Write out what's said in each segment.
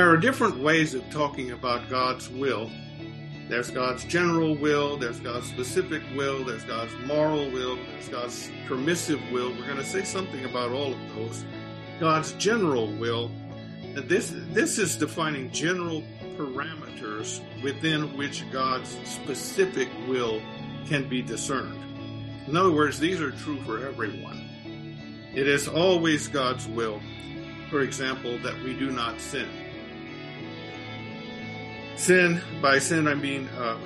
There are different ways of talking about God's will. There's God's general will, there's God's specific will, there's God's moral will, there's God's permissive will. We're going to say something about all of those. God's general will. This, this is defining general parameters within which God's specific will can be discerned. In other words, these are true for everyone. It is always God's will, for example, that we do not sin. Sin, by sin, I mean uh,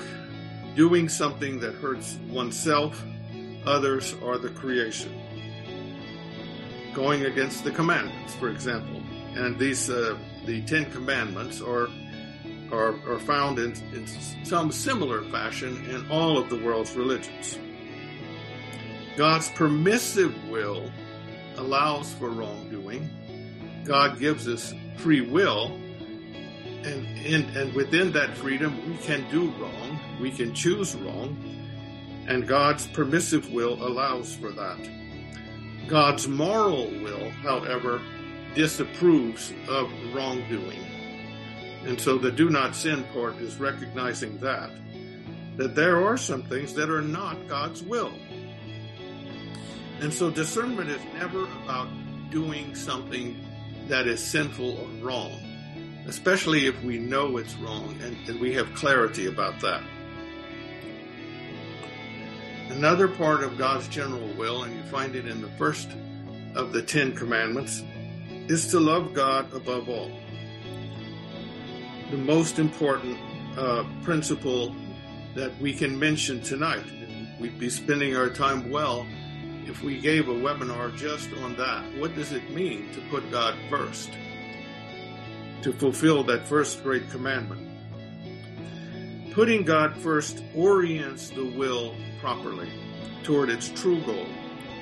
doing something that hurts oneself, others, or the creation. Going against the commandments, for example. And these, uh, the Ten Commandments are, are, are found in, in some similar fashion in all of the world's religions. God's permissive will allows for wrongdoing. God gives us free will and, and, and within that freedom, we can do wrong, we can choose wrong, and God's permissive will allows for that. God's moral will, however, disapproves of wrongdoing. And so the do not sin part is recognizing that, that there are some things that are not God's will. And so discernment is never about doing something that is sinful or wrong especially if we know it's wrong and, and we have clarity about that. Another part of God's general will, and you find it in the first of the Ten Commandments, is to love God above all. The most important uh, principle that we can mention tonight. We'd be spending our time well if we gave a webinar just on that. What does it mean to put God first? To fulfill that first great commandment. Putting God first orients the will properly toward its true goal,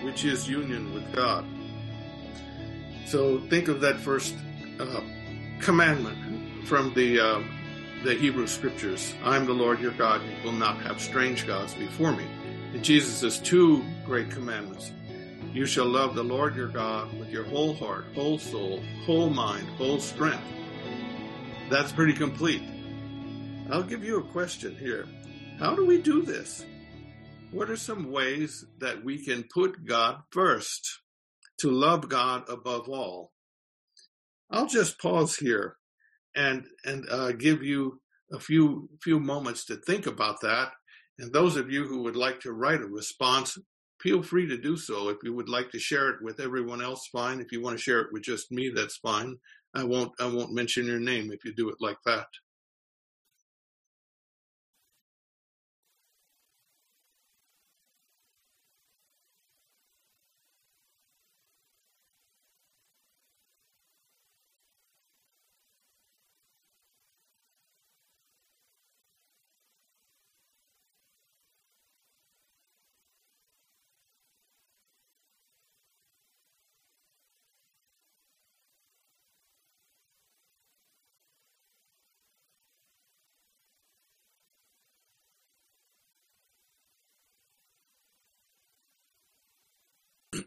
which is union with God. So think of that first uh, commandment from the uh, the Hebrew scriptures. I am the Lord your God. You will not have strange gods before me. And Jesus' has two great commandments. You shall love the Lord your God with your whole heart, whole soul, whole mind, whole strength that's pretty complete. I'll give you a question here. How do we do this? What are some ways that we can put God first to love God above all? I'll just pause here and and uh, give you a few few moments to think about that. And those of you who would like to write a response, feel free to do so. If you would like to share it with everyone else, fine. If you want to share it with just me, that's fine. I won't I won't mention your name if you do it like that.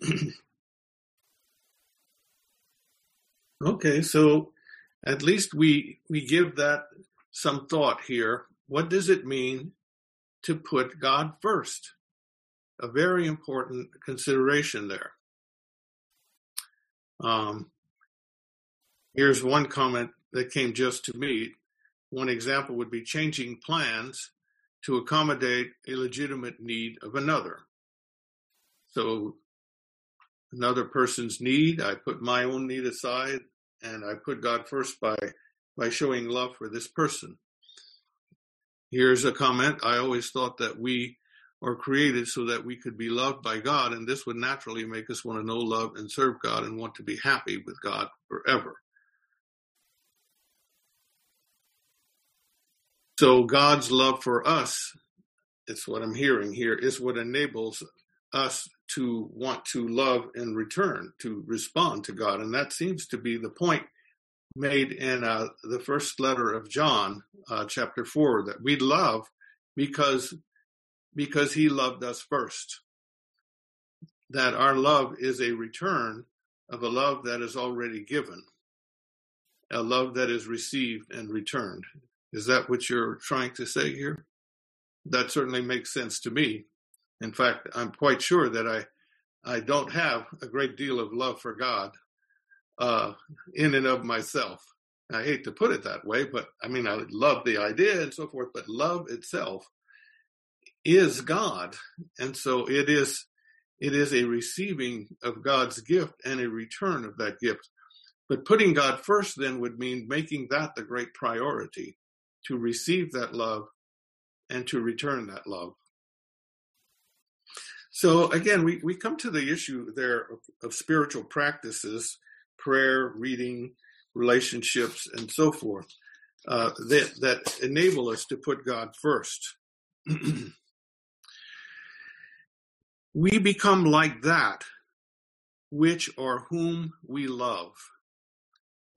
okay, so at least we we give that some thought here. What does it mean to put God first? A very important consideration there. Um, here's one comment that came just to me. One example would be changing plans to accommodate a legitimate need of another. So another person's need. I put my own need aside and I put God first by, by showing love for this person. Here's a comment. I always thought that we are created so that we could be loved by God, and this would naturally make us want to know, love, and serve God and want to be happy with God forever. So God's love for us, it's what I'm hearing here, is what enables us to want to love in return, to respond to God. And that seems to be the point made in uh, the first letter of John, uh, chapter 4, that we love because, because he loved us first. That our love is a return of a love that is already given. a love that is received and returned. Is that what you're trying to say here? That certainly makes sense to me. In fact, I'm quite sure that I I don't have a great deal of love for God uh, in and of myself. I hate to put it that way, but I mean, I love the idea and so forth, but love itself is God. And so it is, it is a receiving of God's gift and a return of that gift. But putting God first then would mean making that the great priority to receive that love and to return that love. So again, we, we come to the issue there of, of spiritual practices, prayer, reading, relationships, and so forth, uh, that, that enable us to put God first. we become like that which or whom we love.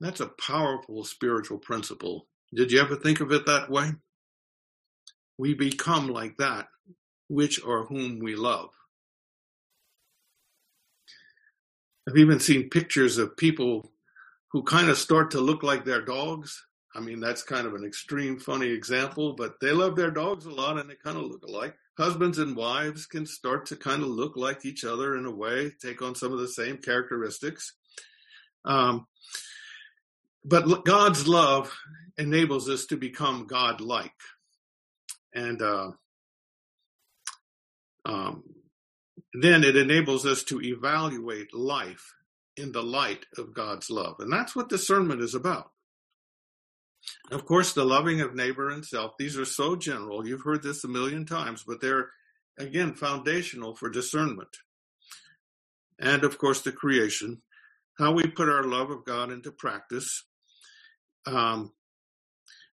That's a powerful spiritual principle. Did you ever think of it that way? We become like that which or whom we love. I've even seen pictures of people who kind of start to look like their dogs. I mean, that's kind of an extreme funny example, but they love their dogs a lot and they kind of look alike. Husbands and wives can start to kind of look like each other in a way, take on some of the same characteristics. Um, but God's love enables us to become God-like. And uh, um, then it enables us to evaluate life in the light of God's love. And that's what discernment is about. Of course, the loving of neighbor and self, these are so general. You've heard this a million times, but they're, again, foundational for discernment. And of course, the creation, how we put our love of God into practice. Um,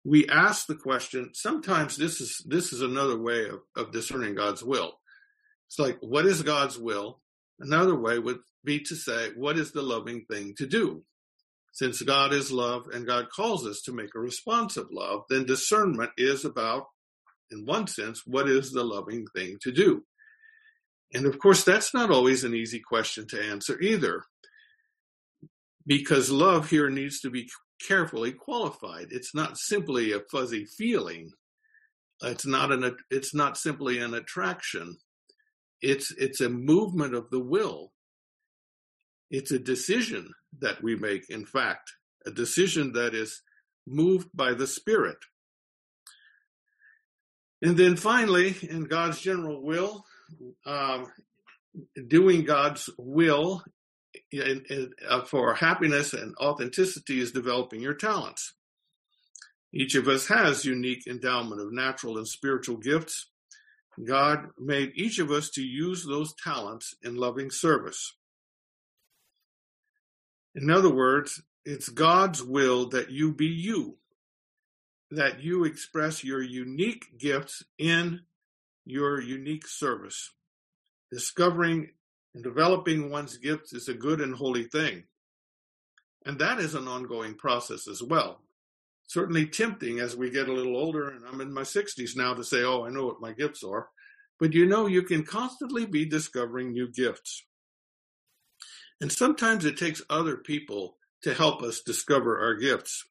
we ask the question, sometimes this is, this is another way of, of discerning God's will. It's like, what is God's will? Another way would be to say, what is the loving thing to do? Since God is love and God calls us to make a response of love, then discernment is about, in one sense, what is the loving thing to do? And of course, that's not always an easy question to answer either, because love here needs to be carefully qualified. It's not simply a fuzzy feeling. It's not an, it's not simply an attraction. It's, it's a movement of the will. It's a decision that we make, in fact, a decision that is moved by the Spirit. And then finally, in God's general will, um, doing God's will in, in, uh, for happiness and authenticity is developing your talents. Each of us has unique endowment of natural and spiritual gifts God made each of us to use those talents in loving service. In other words, it's God's will that you be you, that you express your unique gifts in your unique service. Discovering and developing one's gifts is a good and holy thing. And that is an ongoing process as well certainly tempting as we get a little older, and I'm in my 60s now to say, oh, I know what my gifts are. But you know, you can constantly be discovering new gifts. And sometimes it takes other people to help us discover our gifts.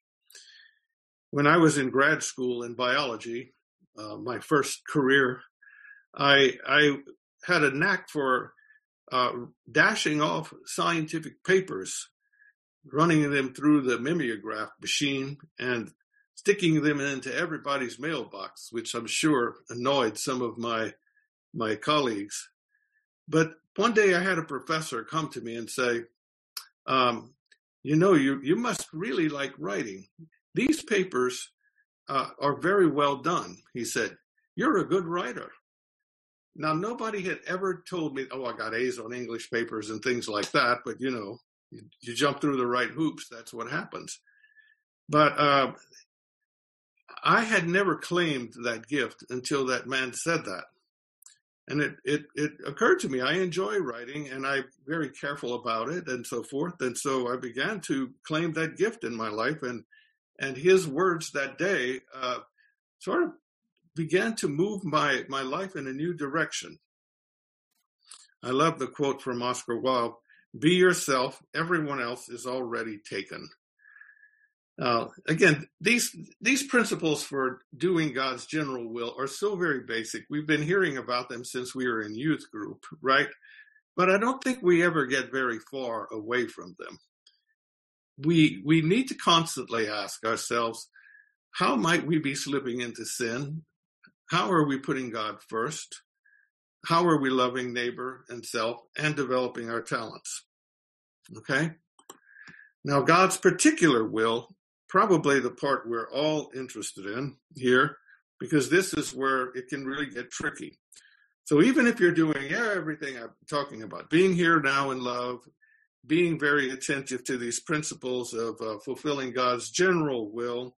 When I was in grad school in biology, uh, my first career, I, I had a knack for uh, dashing off scientific papers running them through the mimeograph machine and sticking them into everybody's mailbox, which I'm sure annoyed some of my my colleagues. But one day I had a professor come to me and say, um, "You know, you you must really like writing. These papers uh, are very well done." He said, "You're a good writer." Now, nobody had ever told me, "Oh, I got A's on English papers and things like that," but you know, you, you jump through the right hoops, that's what happens. But uh, I had never claimed that gift until that man said that. And it, it, it occurred to me, I enjoy writing and I'm very careful about it and so forth. And so I began to claim that gift in my life. And, and his words that day uh, sort of began to move my, my life in a new direction. I love the quote from Oscar Wilde be yourself. Everyone else is already taken. Uh, again, these these principles for doing God's general will are so very basic. We've been hearing about them since we were in youth group, right? But I don't think we ever get very far away from them. We we need to constantly ask ourselves, how might we be slipping into sin? How are we putting God first? How are we loving neighbor and self and developing our talents? Okay. Now, God's particular will probably the part we're all interested in here, because this is where it can really get tricky. So even if you're doing everything I'm talking about, being here now in love, being very attentive to these principles of uh, fulfilling God's general will,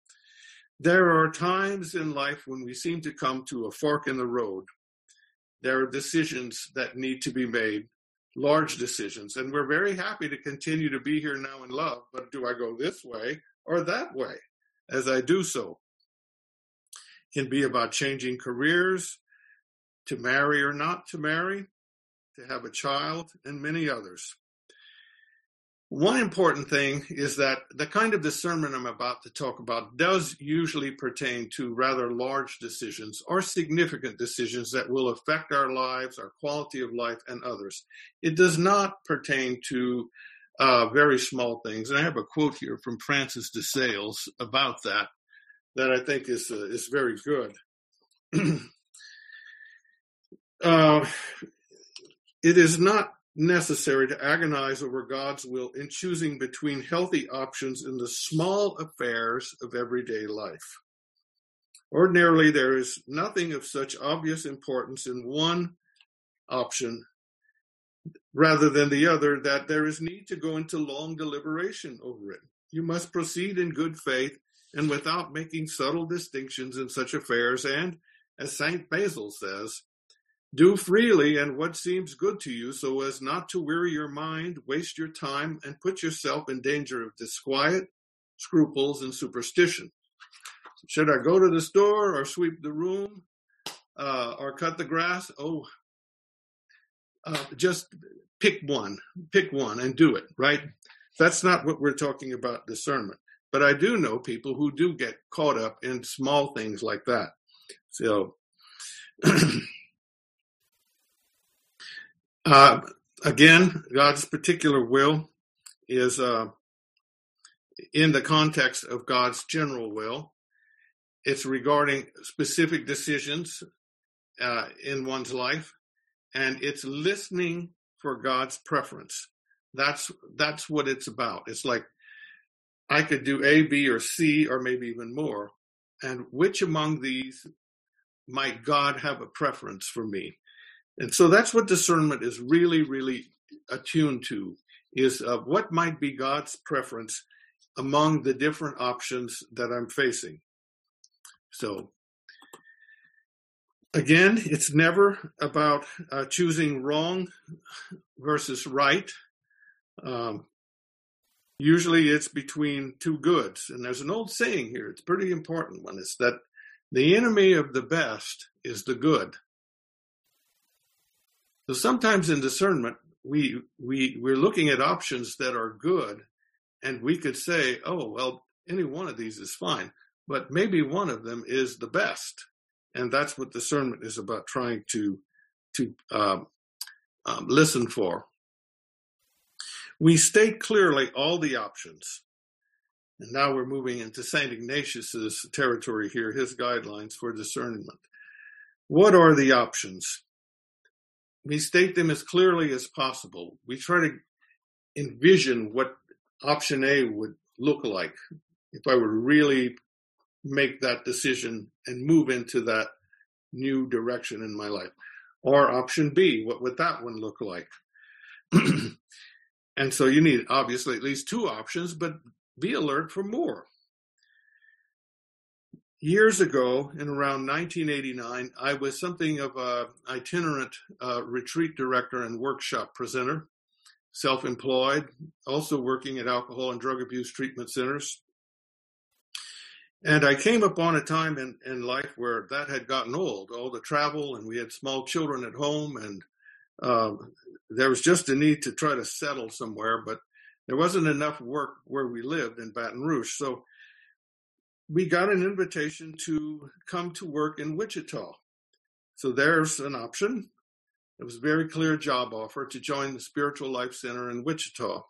there are times in life when we seem to come to a fork in the road. There are decisions that need to be made, large decisions, and we're very happy to continue to be here now in love. But do I go this way or that way as I do so. It can be about changing careers, to marry or not to marry, to have a child, and many others. One important thing is that the kind of discernment I'm about to talk about does usually pertain to rather large decisions or significant decisions that will affect our lives, our quality of life, and others. It does not pertain to uh, very small things. And I have a quote here from Francis de Sales about that that I think is uh, is very good. uh, it is not necessary to agonize over God's will in choosing between healthy options in the small affairs of everyday life. Ordinarily, there is nothing of such obvious importance in one option rather than the other, that there is need to go into long deliberation over it. You must proceed in good faith and without making subtle distinctions in such affairs, and, as St. Basil says, do freely and what seems good to you so as not to weary your mind, waste your time, and put yourself in danger of disquiet, scruples, and superstition. Should I go to the store or sweep the room uh, or cut the grass? Oh, uh, just pick one, pick one and do it, right? That's not what we're talking about discernment. But I do know people who do get caught up in small things like that. So, uh, again, God's particular will is uh, in the context of God's general will. It's regarding specific decisions uh, in one's life and it's listening for God's preference. That's that's what it's about. It's like I could do A, B, or C, or maybe even more. And which among these might God have a preference for me? And so that's what discernment is really, really attuned to is uh, what might be God's preference among the different options that I'm facing. So Again, it's never about uh, choosing wrong versus right. Um, usually it's between two goods. And there's an old saying here, it's pretty important one. It's that the enemy of the best is the good. So sometimes in discernment, we, we, we're looking at options that are good and we could say, oh, well, any one of these is fine, but maybe one of them is the best and that's what discernment is about trying to to um, um, listen for. We state clearly all the options. And now we're moving into St. Ignatius's territory here, his guidelines for discernment. What are the options? We state them as clearly as possible. We try to envision what option A would look like if I were to really make that decision and move into that new direction in my life. Or option B, what would that one look like? and so you need obviously at least two options, but be alert for more. Years ago, in around 1989, I was something of a itinerant uh, retreat director and workshop presenter, self-employed, also working at alcohol and drug abuse treatment centers. And I came upon a time in, in life where that had gotten old, all the travel, and we had small children at home, and um, there was just a need to try to settle somewhere, but there wasn't enough work where we lived in Baton Rouge. So we got an invitation to come to work in Wichita. So there's an option. It was a very clear job offer to join the Spiritual Life Center in Wichita.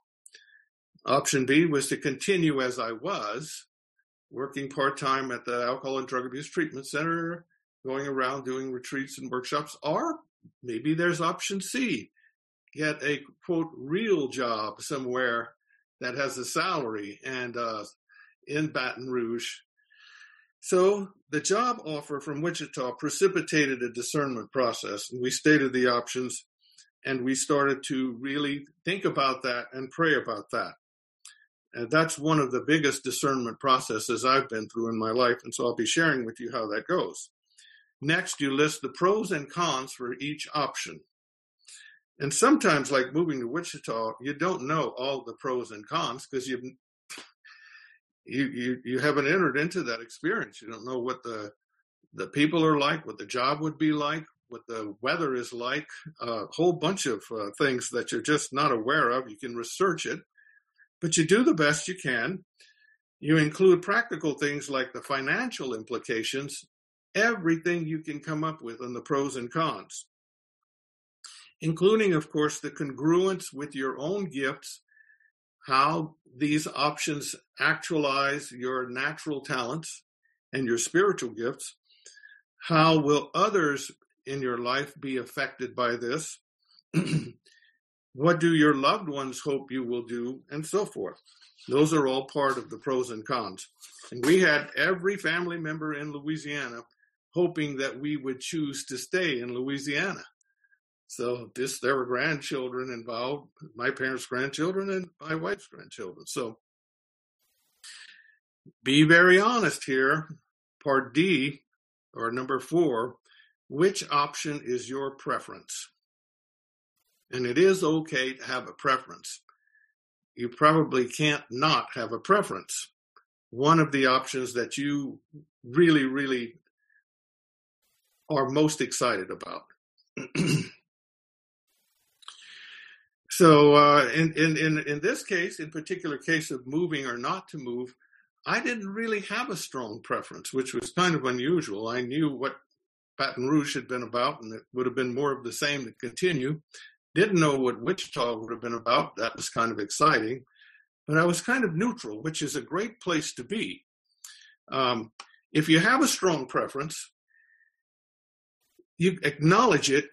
Option B was to continue as I was, working part time at the Alcohol and Drug Abuse Treatment Center, going around doing retreats and workshops. Or maybe there's option C get a quote real job somewhere that has a salary and uh, in Baton Rouge. So the job offer from Wichita precipitated a discernment process, and we stated the options, and we started to really think about that and pray about that. And that's one of the biggest discernment processes I've been through in my life. And so I'll be sharing with you how that goes. Next, you list the pros and cons for each option. And sometimes, like moving to Wichita, you don't know all the pros and cons because you you you you haven't entered into that experience. You don't know what the the people are like, what the job would be like, what the weather is like, a whole bunch of uh, things that you're just not aware of. You can research it, but you do the best you can. You include practical things like the financial implications, everything you can come up with on the pros and cons, including, of course, the congruence with your own gifts, how these options actualize your natural talents and your spiritual gifts. How will others in your life be affected by this? What do your loved ones hope you will do? And so forth. Those are all part of the pros and cons. And we had every family member in Louisiana hoping that we would choose to stay in Louisiana. So this there were grandchildren involved, my parents' grandchildren and my wife's grandchildren. So be very honest here. Part D or number four, which option is your preference? And it is okay to have a preference. You probably can't not have a preference. One of the options that you really, really are most excited about. so, uh, in, in, in, in this case, in particular case of moving or not to move, I didn't really have a strong preference, which was kind of unusual. I knew what Baton Rouge had been about, and it would have been more of the same to continue. Didn't know what Wichita would have been about. That was kind of exciting. But I was kind of neutral, which is a great place to be. Um, if you have a strong preference, you acknowledge it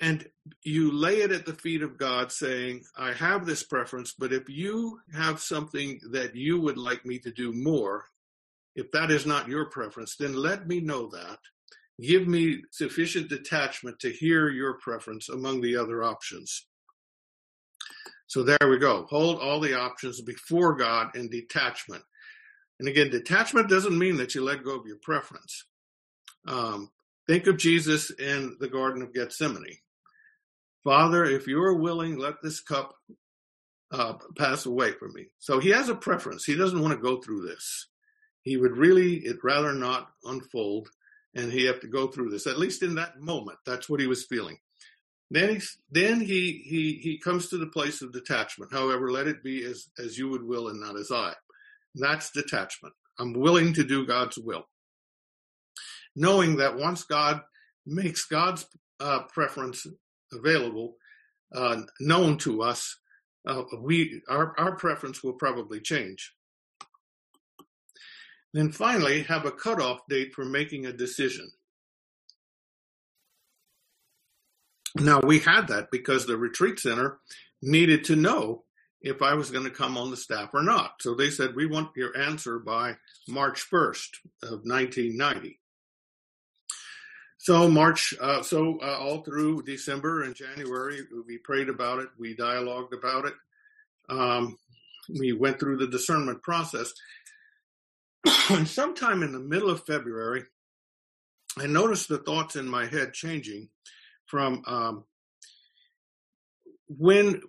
and you lay it at the feet of God, saying, I have this preference, but if you have something that you would like me to do more, if that is not your preference, then let me know that Give me sufficient detachment to hear your preference among the other options. So there we go. Hold all the options before God in detachment. And again, detachment doesn't mean that you let go of your preference. Um, think of Jesus in the Garden of Gethsemane. Father, if you are willing, let this cup uh, pass away from me. So he has a preference. He doesn't want to go through this. He would really, it rather not unfold and he have to go through this. At least in that moment, that's what he was feeling. Then he then he he he comes to the place of detachment. However, let it be as as you would will and not as I. That's detachment. I'm willing to do God's will, knowing that once God makes God's uh, preference available, uh, known to us, uh, we our our preference will probably change. Then finally, have a cutoff date for making a decision. Now, we had that because the retreat center needed to know if I was going to come on the staff or not. So they said, We want your answer by March 1st of 1990. So March, uh, so uh, all through December and January, we prayed about it, we dialogued about it, um, we went through the discernment process, and sometime in the middle of February, I noticed the thoughts in my head changing from um, when,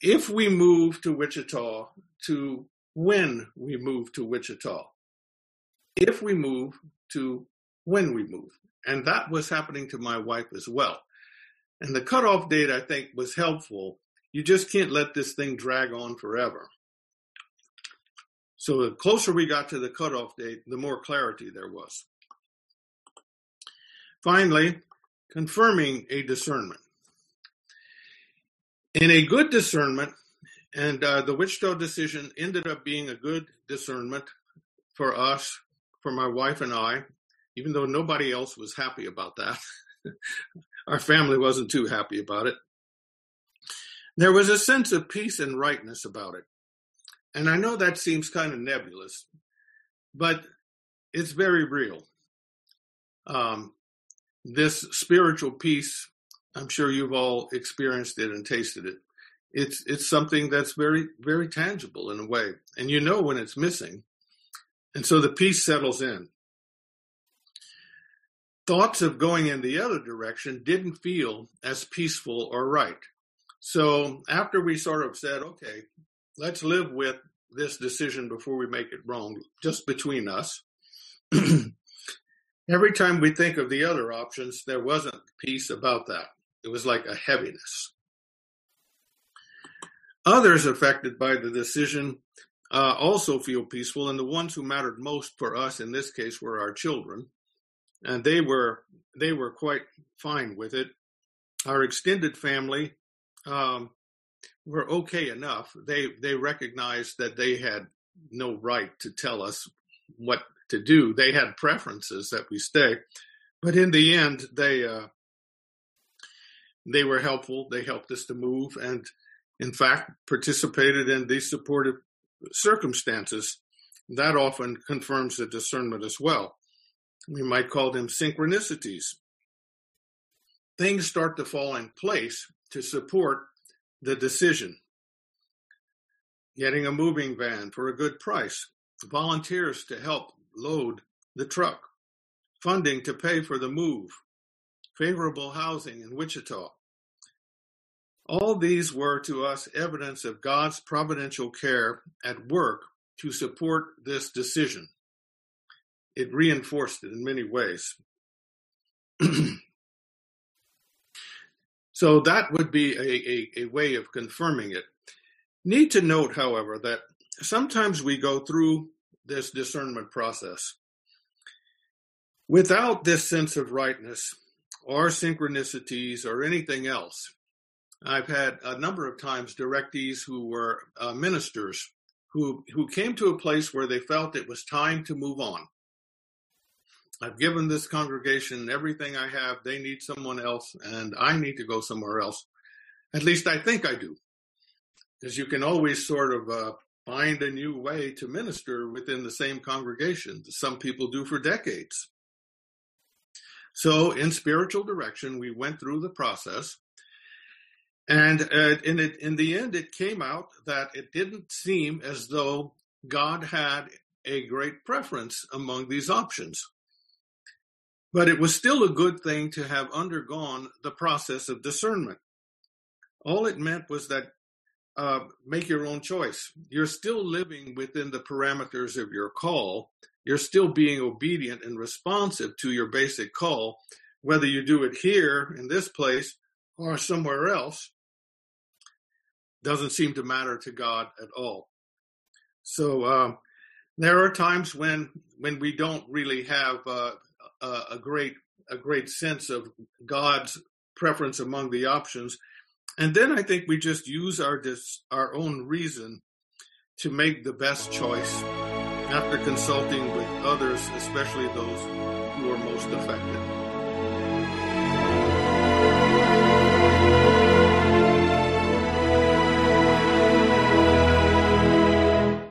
if we move to Wichita, to when we move to Wichita. If we move to when we move. And that was happening to my wife as well. And the cutoff date, I think, was helpful. You just can't let this thing drag on forever. So the closer we got to the cutoff date, the more clarity there was. Finally, confirming a discernment. In a good discernment, and uh, the Wichita decision ended up being a good discernment for us, for my wife and I, even though nobody else was happy about that. Our family wasn't too happy about it. There was a sense of peace and rightness about it. And I know that seems kind of nebulous, but it's very real. Um, this spiritual peace, I'm sure you've all experienced it and tasted it. It's it's something that's very very tangible in a way, and you know when it's missing, and so the peace settles in. Thoughts of going in the other direction didn't feel as peaceful or right. So after we sort of said, okay, let's live with this decision before we make it wrong, just between us. Every time we think of the other options, there wasn't peace about that. It was like a heaviness. Others affected by the decision uh, also feel peaceful, and the ones who mattered most for us in this case were our children, and they were they were quite fine with it. Our extended family um, were okay enough. They they recognized that they had no right to tell us what to do. They had preferences that we stay, but in the end, they uh, they were helpful. They helped us to move, and in fact, participated in these supportive circumstances. That often confirms the discernment as well. We might call them synchronicities. Things start to fall in place to support the decision. Getting a moving van for a good price, volunteers to help load the truck, funding to pay for the move, favorable housing in Wichita. All these were to us evidence of God's providential care at work to support this decision. It reinforced it in many ways. so that would be a, a, a way of confirming it. Need to note, however, that sometimes we go through this discernment process. Without this sense of rightness or synchronicities or anything else, I've had a number of times directees who were uh, ministers who who came to a place where they felt it was time to move on. I've given this congregation everything I have. They need someone else, and I need to go somewhere else. At least I think I do, because you can always sort of uh, find a new way to minister within the same congregation. Some people do for decades. So, in spiritual direction, we went through the process. And uh, in, it, in the end, it came out that it didn't seem as though God had a great preference among these options. But it was still a good thing to have undergone the process of discernment. All it meant was that uh, make your own choice. You're still living within the parameters of your call. You're still being obedient and responsive to your basic call, whether you do it here in this place or somewhere else. Doesn't seem to matter to God at all. So um, there are times when when we don't really have uh, a, a great a great sense of God's preference among the options and then I think we just use our dis- our own reason to make the best choice after consulting with others, especially those who are most affected.